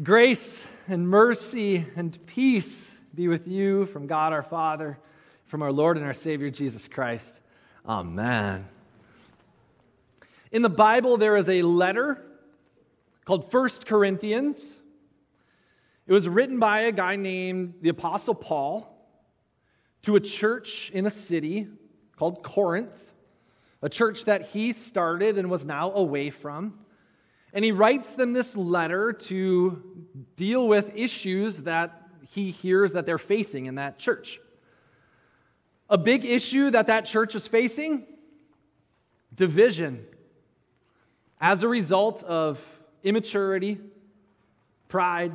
Grace and mercy and peace be with you from God our Father, from our Lord and our Savior Jesus Christ. Amen. In the Bible, there is a letter called First Corinthians. It was written by a guy named the Apostle Paul to a church in a city called Corinth, a church that he started and was now away from. And he writes them this letter to deal with issues that he hears that they're facing in that church. A big issue that that church is facing division as a result of immaturity, pride,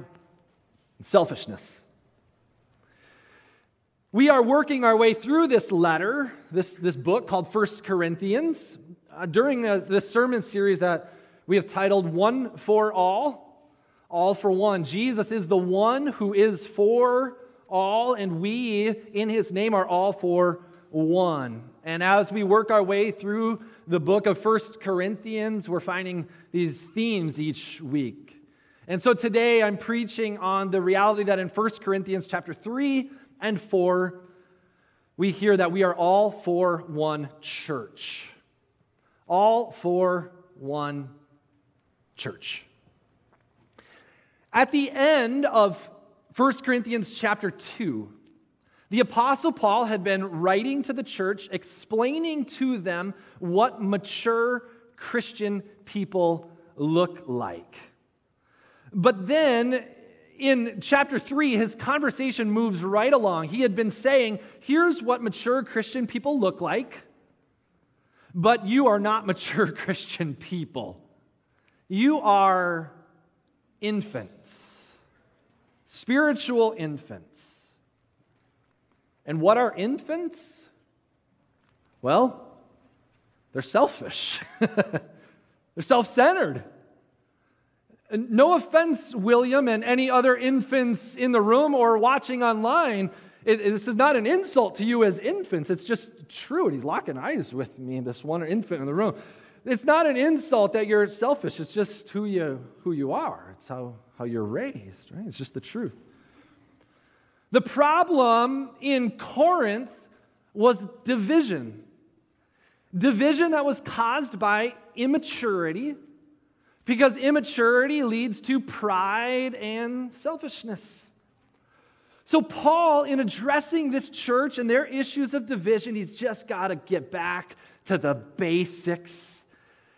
and selfishness. We are working our way through this letter, this, this book called First Corinthians, uh, during this sermon series that we have titled One for All, All for One. Jesus is the one who is for all, and we in his name are all for one. And as we work our way through the book of First Corinthians, we're finding these themes each week. And so today I'm preaching on the reality that in First Corinthians chapter 3 and 4, we hear that we are all for one church. All for one church. At the end of 1 Corinthians chapter 2, the Apostle Paul had been writing to the church, explaining to them what mature Christian people look like. But then in chapter 3, his conversation moves right along. He had been saying, Here's what mature Christian people look like, but you are not mature Christian people. You are infants, spiritual infants. And what are infants? Well, they're selfish, they're self centered. No offense, William, and any other infants in the room or watching online. It, this is not an insult to you as infants. It's just true. And he's locking eyes with me, this one infant in the room. It's not an insult that you're selfish. It's just who you, who you are. It's how, how you're raised, right? It's just the truth. The problem in Corinth was division. Division that was caused by immaturity, because immaturity leads to pride and selfishness. So, Paul, in addressing this church and their issues of division, he's just got to get back to the basics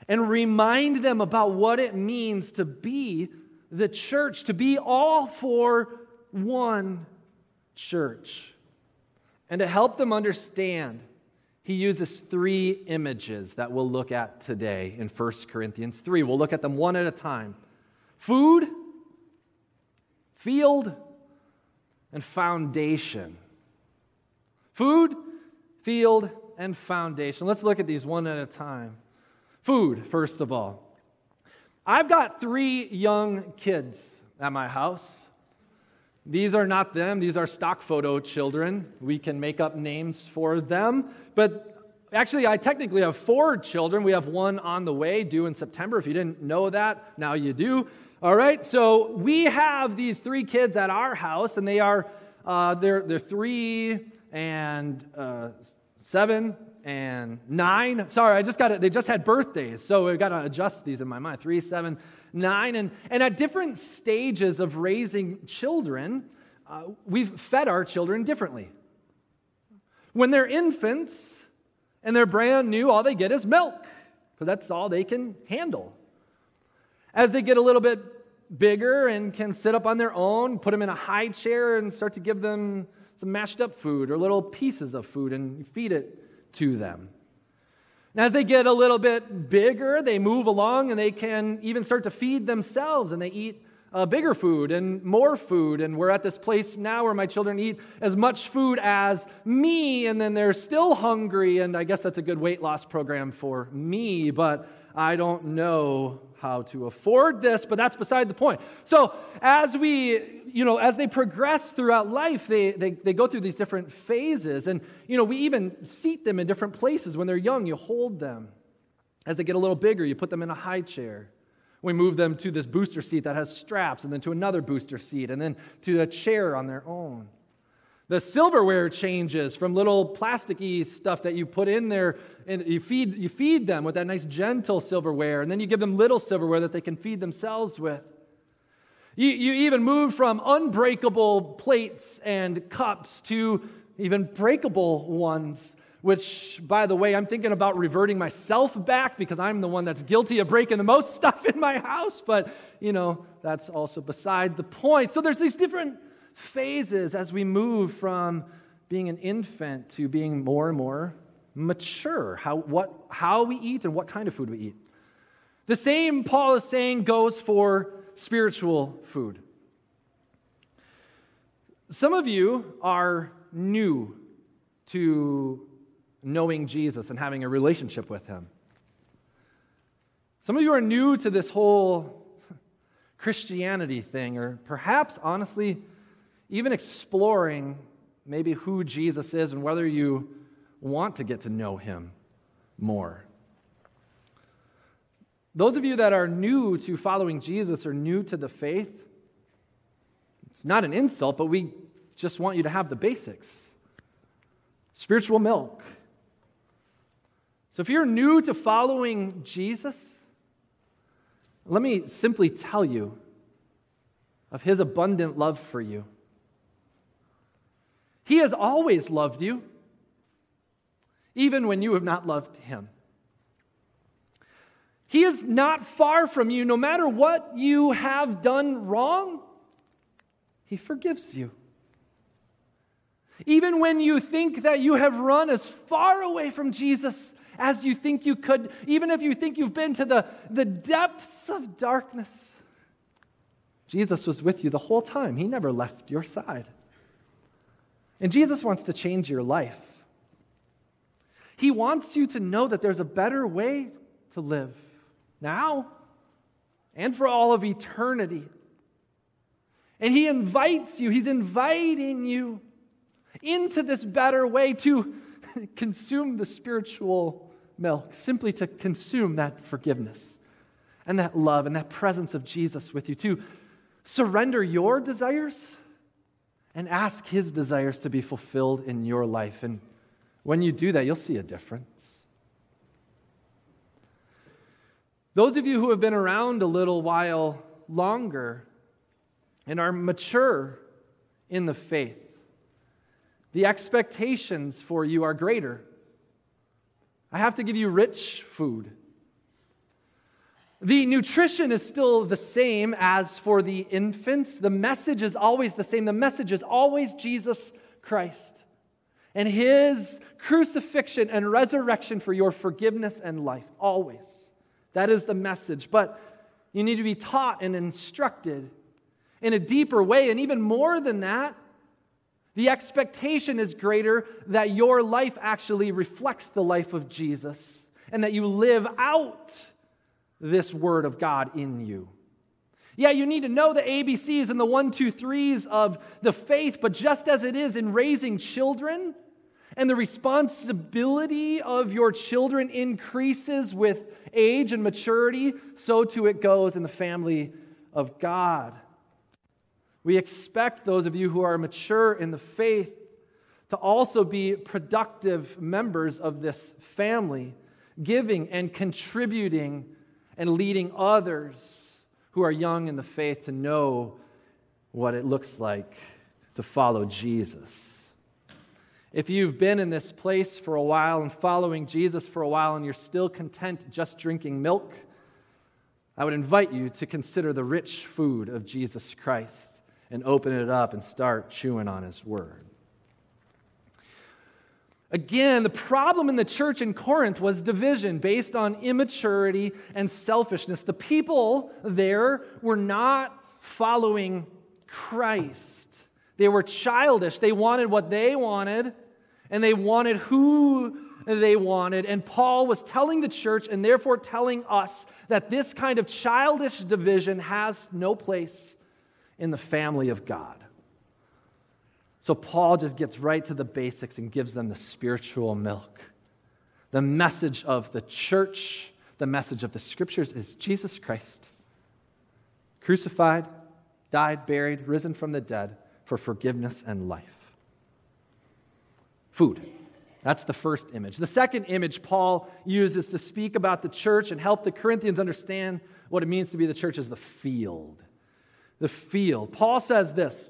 and remind them about what it means to be the church, to be all for one church. And to help them understand, he uses three images that we'll look at today in 1 Corinthians 3. We'll look at them one at a time food, field, and foundation. Food, field, and foundation. Let's look at these one at a time. Food, first of all. I've got three young kids at my house. These are not them, these are stock photo children. We can make up names for them. But actually, I technically have four children. We have one on the way, due in September. If you didn't know that, now you do. All right, so we have these three kids at our house, and they are uh, they're, they're three and uh, seven and nine. Sorry, I just got it. They just had birthdays, so we've got to adjust these in my mind. Three, seven, nine, and and at different stages of raising children, uh, we've fed our children differently. When they're infants and they're brand new, all they get is milk because that's all they can handle. As they get a little bit bigger and can sit up on their own, put them in a high chair and start to give them some mashed up food or little pieces of food and feed it to them. And as they get a little bit bigger, they move along and they can even start to feed themselves and they eat uh, bigger food and more food. And we're at this place now where my children eat as much food as me, and then they're still hungry. And I guess that's a good weight loss program for me, but I don't know how to afford this, but that's beside the point. So as we, you know, as they progress throughout life, they, they, they go through these different phases. And, you know, we even seat them in different places. When they're young, you hold them. As they get a little bigger, you put them in a high chair. We move them to this booster seat that has straps, and then to another booster seat, and then to a chair on their own. The silverware changes from little plasticky stuff that you put in there, and you feed, you feed them with that nice, gentle silverware, and then you give them little silverware that they can feed themselves with. You, you even move from unbreakable plates and cups to even breakable ones which, by the way, I'm thinking about reverting myself back because I'm the one that's guilty of breaking the most stuff in my house, but, you know, that's also beside the point. So there's these different phases as we move from being an infant to being more and more mature, how, what, how we eat and what kind of food we eat. The same, Paul is saying, goes for spiritual food. Some of you are new to knowing Jesus and having a relationship with Him. Some of you are new to this whole Christianity thing, or perhaps, honestly, even exploring maybe who Jesus is and whether you want to get to know Him more. Those of you that are new to following Jesus or new to the faith, it's not an insult, but we just want you to have the basics spiritual milk, so if you're new to following Jesus, let me simply tell you of his abundant love for you. He has always loved you, even when you have not loved him. He is not far from you, no matter what you have done wrong, he forgives you. Even when you think that you have run as far away from Jesus as you think you could, even if you think you've been to the, the depths of darkness. Jesus was with you the whole time, He never left your side. And Jesus wants to change your life. He wants you to know that there's a better way to live now and for all of eternity. And He invites you, He's inviting you into this better way to consume the spiritual milk, simply to consume that forgiveness and that love and that presence of Jesus with you, to surrender your desires and ask His desires to be fulfilled in your life. And when you do that, you'll see a difference. Those of you who have been around a little while longer and are mature in the faith, the expectations for you are greater. I have to give you rich food. The nutrition is still the same as for the infants. The message is always the same. The message is always Jesus Christ and his crucifixion and resurrection for your forgiveness and life. Always. That is the message. But you need to be taught and instructed in a deeper way. And even more than that, the expectation is greater that your life actually reflects the life of Jesus and that you live out this word of God in you. Yeah, you need to know the ABCs and the one, two, threes of the faith, but just as it is in raising children, and the responsibility of your children increases with age and maturity, so too it goes in the family of God. We expect those of you who are mature in the faith to also be productive members of this family, giving and contributing and leading others who are young in the faith to know what it looks like to follow Jesus. If you've been in this place for a while and following Jesus for a while and you're still content just drinking milk, I would invite you to consider the rich food of Jesus Christ and open it up and start chewing on His Word. Again, the problem in the church in Corinth was division based on immaturity and selfishness. The people there were not following Christ. They were childish. They wanted what they wanted, and they wanted who they wanted. And Paul was telling the church, and therefore telling us, that this kind of childish division has no place in the family of God. So Paul just gets right to the basics and gives them the spiritual milk. The message of the church, the message of the scriptures is Jesus Christ crucified, died, buried, risen from the dead for forgiveness and life. Food. That's the first image. The second image Paul uses to speak about the church and help the Corinthians understand what it means to be the church is the field. The field. Paul says this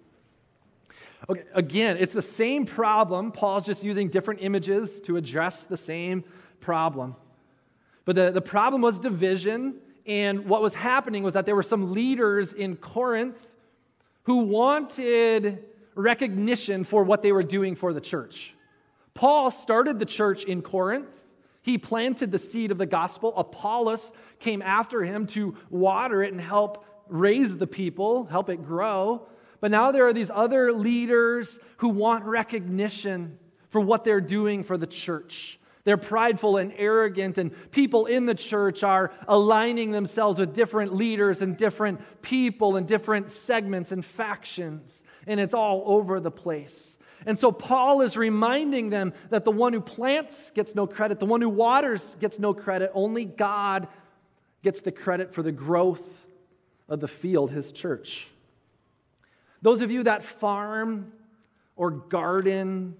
Okay, again, it's the same problem. Paul's just using different images to address the same problem. But the, the problem was division, and what was happening was that there were some leaders in Corinth who wanted recognition for what they were doing for the church. Paul started the church in Corinth. He planted the seed of the gospel. Apollos came after him to water it and help raise the people, help it grow. But now there are these other leaders who want recognition for what they're doing for the church. They're prideful and arrogant, and people in the church are aligning themselves with different leaders and different people and different segments and factions, and it's all over the place. And so Paul is reminding them that the one who plants gets no credit, the one who waters gets no credit, only God gets the credit for the growth of the field, his church. Those of you that farm or garden,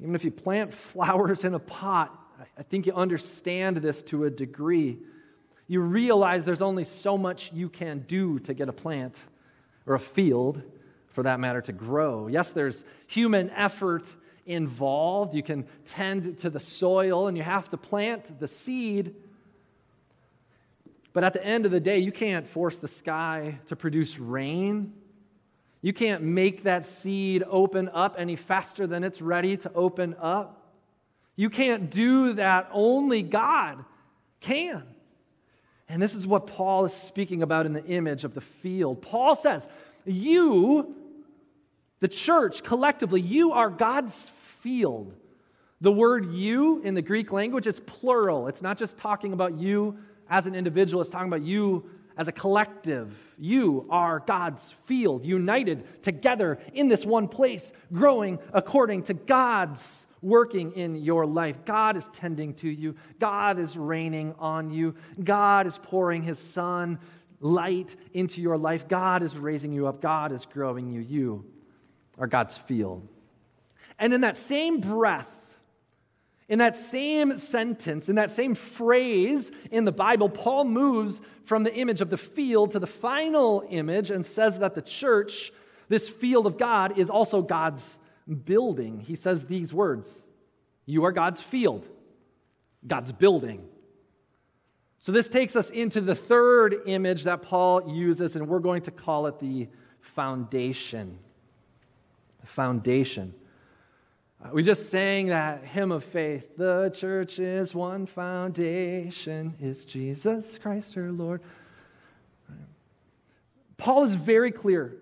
even if you plant flowers in a pot, I think you understand this to a degree. You realize there's only so much you can do to get a plant or a field for that matter, to grow. Yes, there's human effort involved. You can tend to the soil and you have to plant the seed. But at the end of the day, you can't force the sky to produce rain. You can't make that seed open up any faster than it's ready to open up. You can't do that. Only God can. And this is what Paul is speaking about in the image of the field. Paul says, You the church, collectively, you are God's field. The word you in the Greek language, it's plural. It's not just talking about you as an individual, it's talking about you as a collective. You are God's field, united together in this one place, growing according to God's working in your life. God is tending to you, God is raining on you, God is pouring His Son light into your life, God is raising you up, God is growing you. You are God's field. And in that same breath, in that same sentence, in that same phrase in the Bible, Paul moves from the image of the field to the final image and says that the church, this field of God, is also God's building. He says these words You are God's field, God's building. So this takes us into the third image that Paul uses, and we're going to call it the foundation The foundation. Uh, we just sang that hymn of faith. The church is one foundation, is Jesus Christ our Lord. Paul is very clear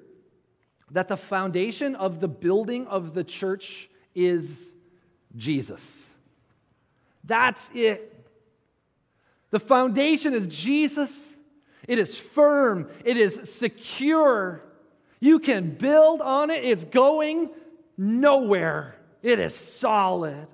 that the foundation of the building of the church is Jesus. That's it. The foundation is Jesus. It is firm, it is secure, you can build on it, it's going nowhere. It is solid.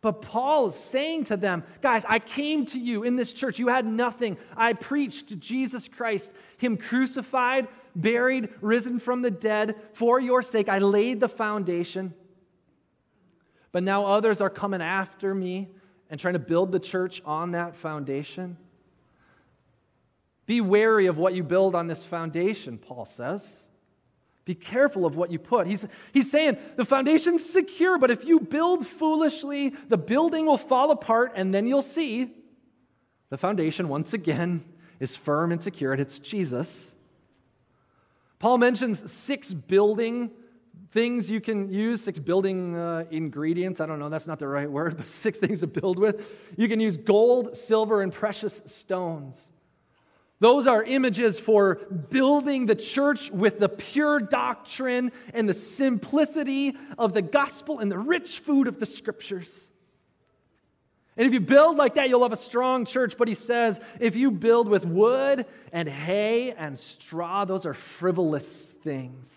But Paul is saying to them, guys, I came to you in this church. You had nothing. I preached Jesus Christ, Him crucified, buried, risen from the dead for your sake. I laid the foundation. But now others are coming after me and trying to build the church on that foundation. Be wary of what you build on this foundation, Paul says. Be careful of what you put. He's, he's saying the foundation's secure, but if you build foolishly, the building will fall apart, and then you'll see the foundation, once again, is firm and secure, and it's Jesus. Paul mentions six building things you can use, six building uh, ingredients. I don't know, that's not the right word, but six things to build with. You can use gold, silver, and precious stones. Those are images for building the church with the pure doctrine and the simplicity of the gospel and the rich food of the scriptures. And if you build like that, you'll have a strong church. But he says if you build with wood and hay and straw, those are frivolous things.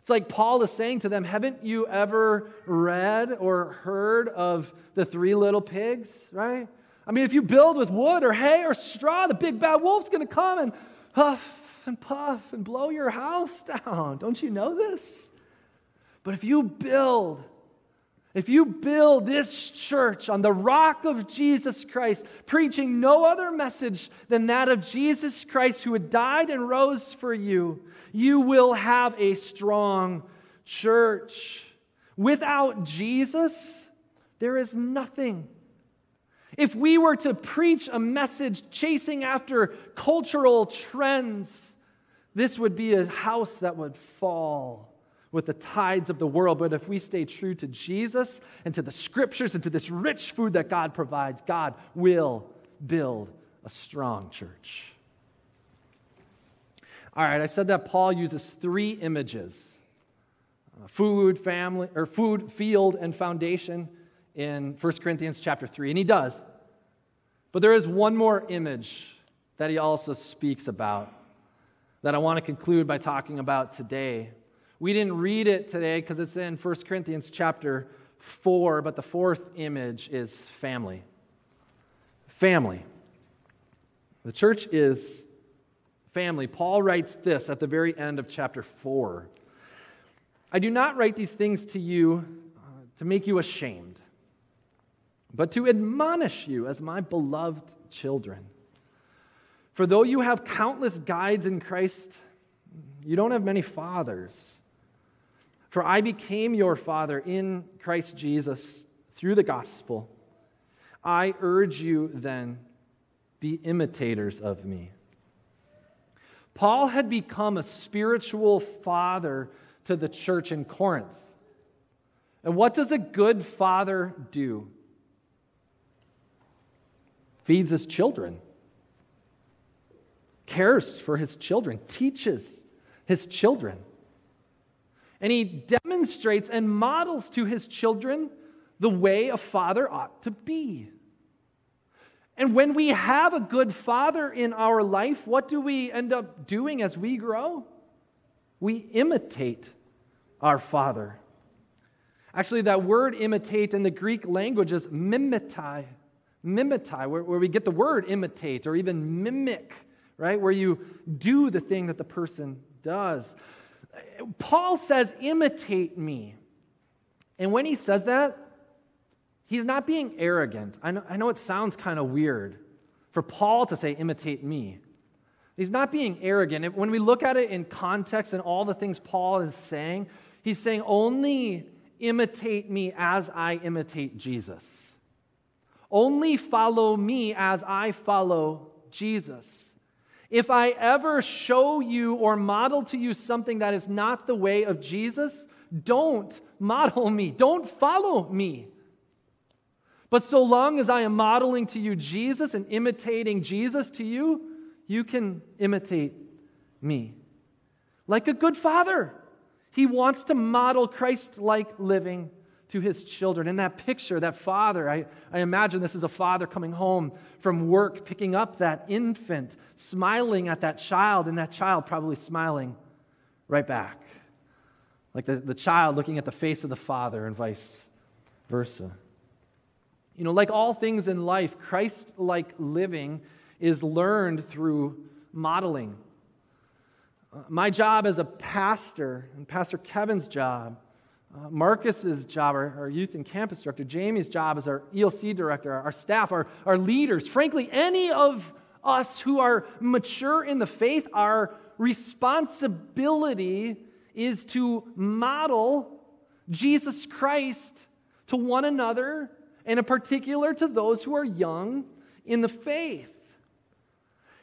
It's like Paul is saying to them, Haven't you ever read or heard of the three little pigs, right? I mean, if you build with wood or hay or straw, the big bad wolf's going to come and huff and puff and blow your house down. Don't you know this? But if you build if you build this church on the rock of Jesus Christ, preaching no other message than that of Jesus Christ who had died and rose for you, you will have a strong church. Without Jesus, there is nothing. If we were to preach a message chasing after cultural trends, this would be a house that would fall with the tides of the world. But if we stay true to Jesus and to the scriptures and to this rich food that God provides, God will build a strong church. All right, I said that Paul uses three images uh, food, family, or food, field, and foundation in 1 Corinthians chapter 3. And he does. But there is one more image that he also speaks about that I want to conclude by talking about today. We didn't read it today because it's in 1 Corinthians chapter 4, but the fourth image is family. Family. The church is family. Paul writes this at the very end of chapter 4. I do not write these things to you uh, to make you ashamed, but to admonish you as my beloved children. For though you have countless guides in Christ, you don't have many fathers. For I became your father in Christ Jesus through the gospel. I urge you then, be imitators of me. Paul had become a spiritual father to the church in Corinth. And what does a good father do? Feeds his children, cares for his children, teaches his children. And he demonstrates and models to his children the way a father ought to be. And when we have a good father in our life, what do we end up doing as we grow? We imitate our father. Actually, that word imitate in the Greek language is mimetai. Mimetai, where, where we get the word imitate or even mimic, right? Where you do the thing that the person does. Paul says, imitate me. And when he says that, he's not being arrogant. I know, I know it sounds kind of weird for Paul to say, imitate me. He's not being arrogant. When we look at it in context and all the things Paul is saying, he's saying, only imitate me as I imitate Jesus. Only follow me as I follow Jesus. If I ever show you or model to you something that is not the way of Jesus, don't model me. Don't follow me. But so long as I am modeling to you Jesus and imitating Jesus to you, you can imitate me. Like a good father, he wants to model Christ like living to his children. In that picture, that father, I, I imagine this is a father coming home from work, picking up that infant, smiling at that child, and that child probably smiling right back. Like the, the child looking at the face of the father, and vice versa. You know, like all things in life, Christ like living is learned through modeling. Uh, my job as a pastor, and Pastor Kevin's job, uh, Marcus's job, our, our, youth and campus director, Jamie's job as our ELC director, our, our staff, our, our leaders, frankly, any of us who are mature in the faith, our responsibility is to model Jesus Christ to one another, and in particular to those who are young in the faith.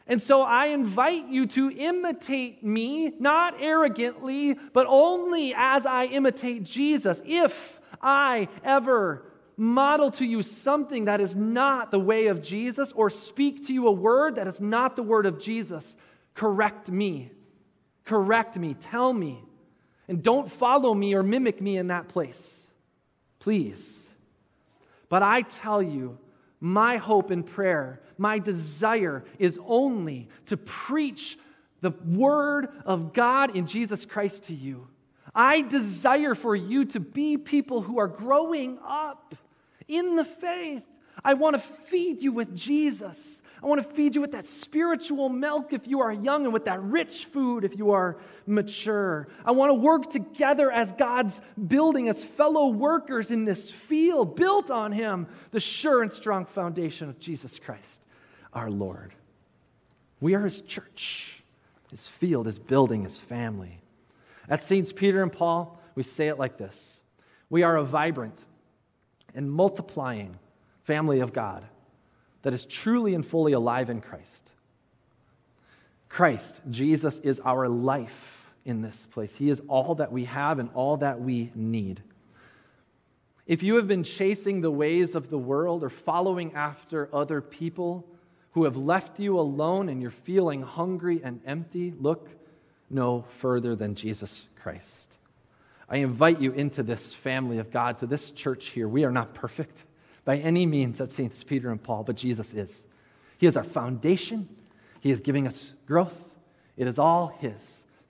And so I invite you to imitate me, not arrogantly, but only as I imitate Jesus, if I ever model to you something that is not the way of Jesus or speak to you a word that is not the word of Jesus, correct me. Correct me. Tell me. And don't follow me or mimic me in that place. Please. But I tell you, my hope and prayer, my desire is only to preach the word of God in Jesus Christ to you. I desire for you to be people who are growing up in the faith. I want to feed you with Jesus. I want to feed you with that spiritual milk if you are young and with that rich food if you are mature. I want to work together as God's building, as fellow workers in this field, built on Him, the sure and strong foundation of Jesus Christ, our Lord. We are His church, His field, His building, His family. At Saints Peter and Paul, we say it like this We are a vibrant and multiplying family of God that is truly and fully alive in Christ. Christ, Jesus, is our life in this place. He is all that we have and all that we need. If you have been chasing the ways of the world or following after other people who have left you alone and you're feeling hungry and empty, look no further than Jesus Christ. I invite you into this family of God, to this church here. We are not perfect by any means at Saints Peter and Paul, but Jesus is. He is our foundation. He is giving us growth. It is all His.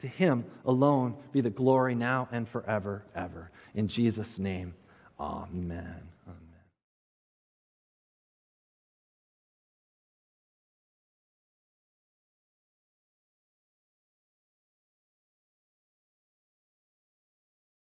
To Him alone be the glory now and forever, ever. In Jesus' name, amen.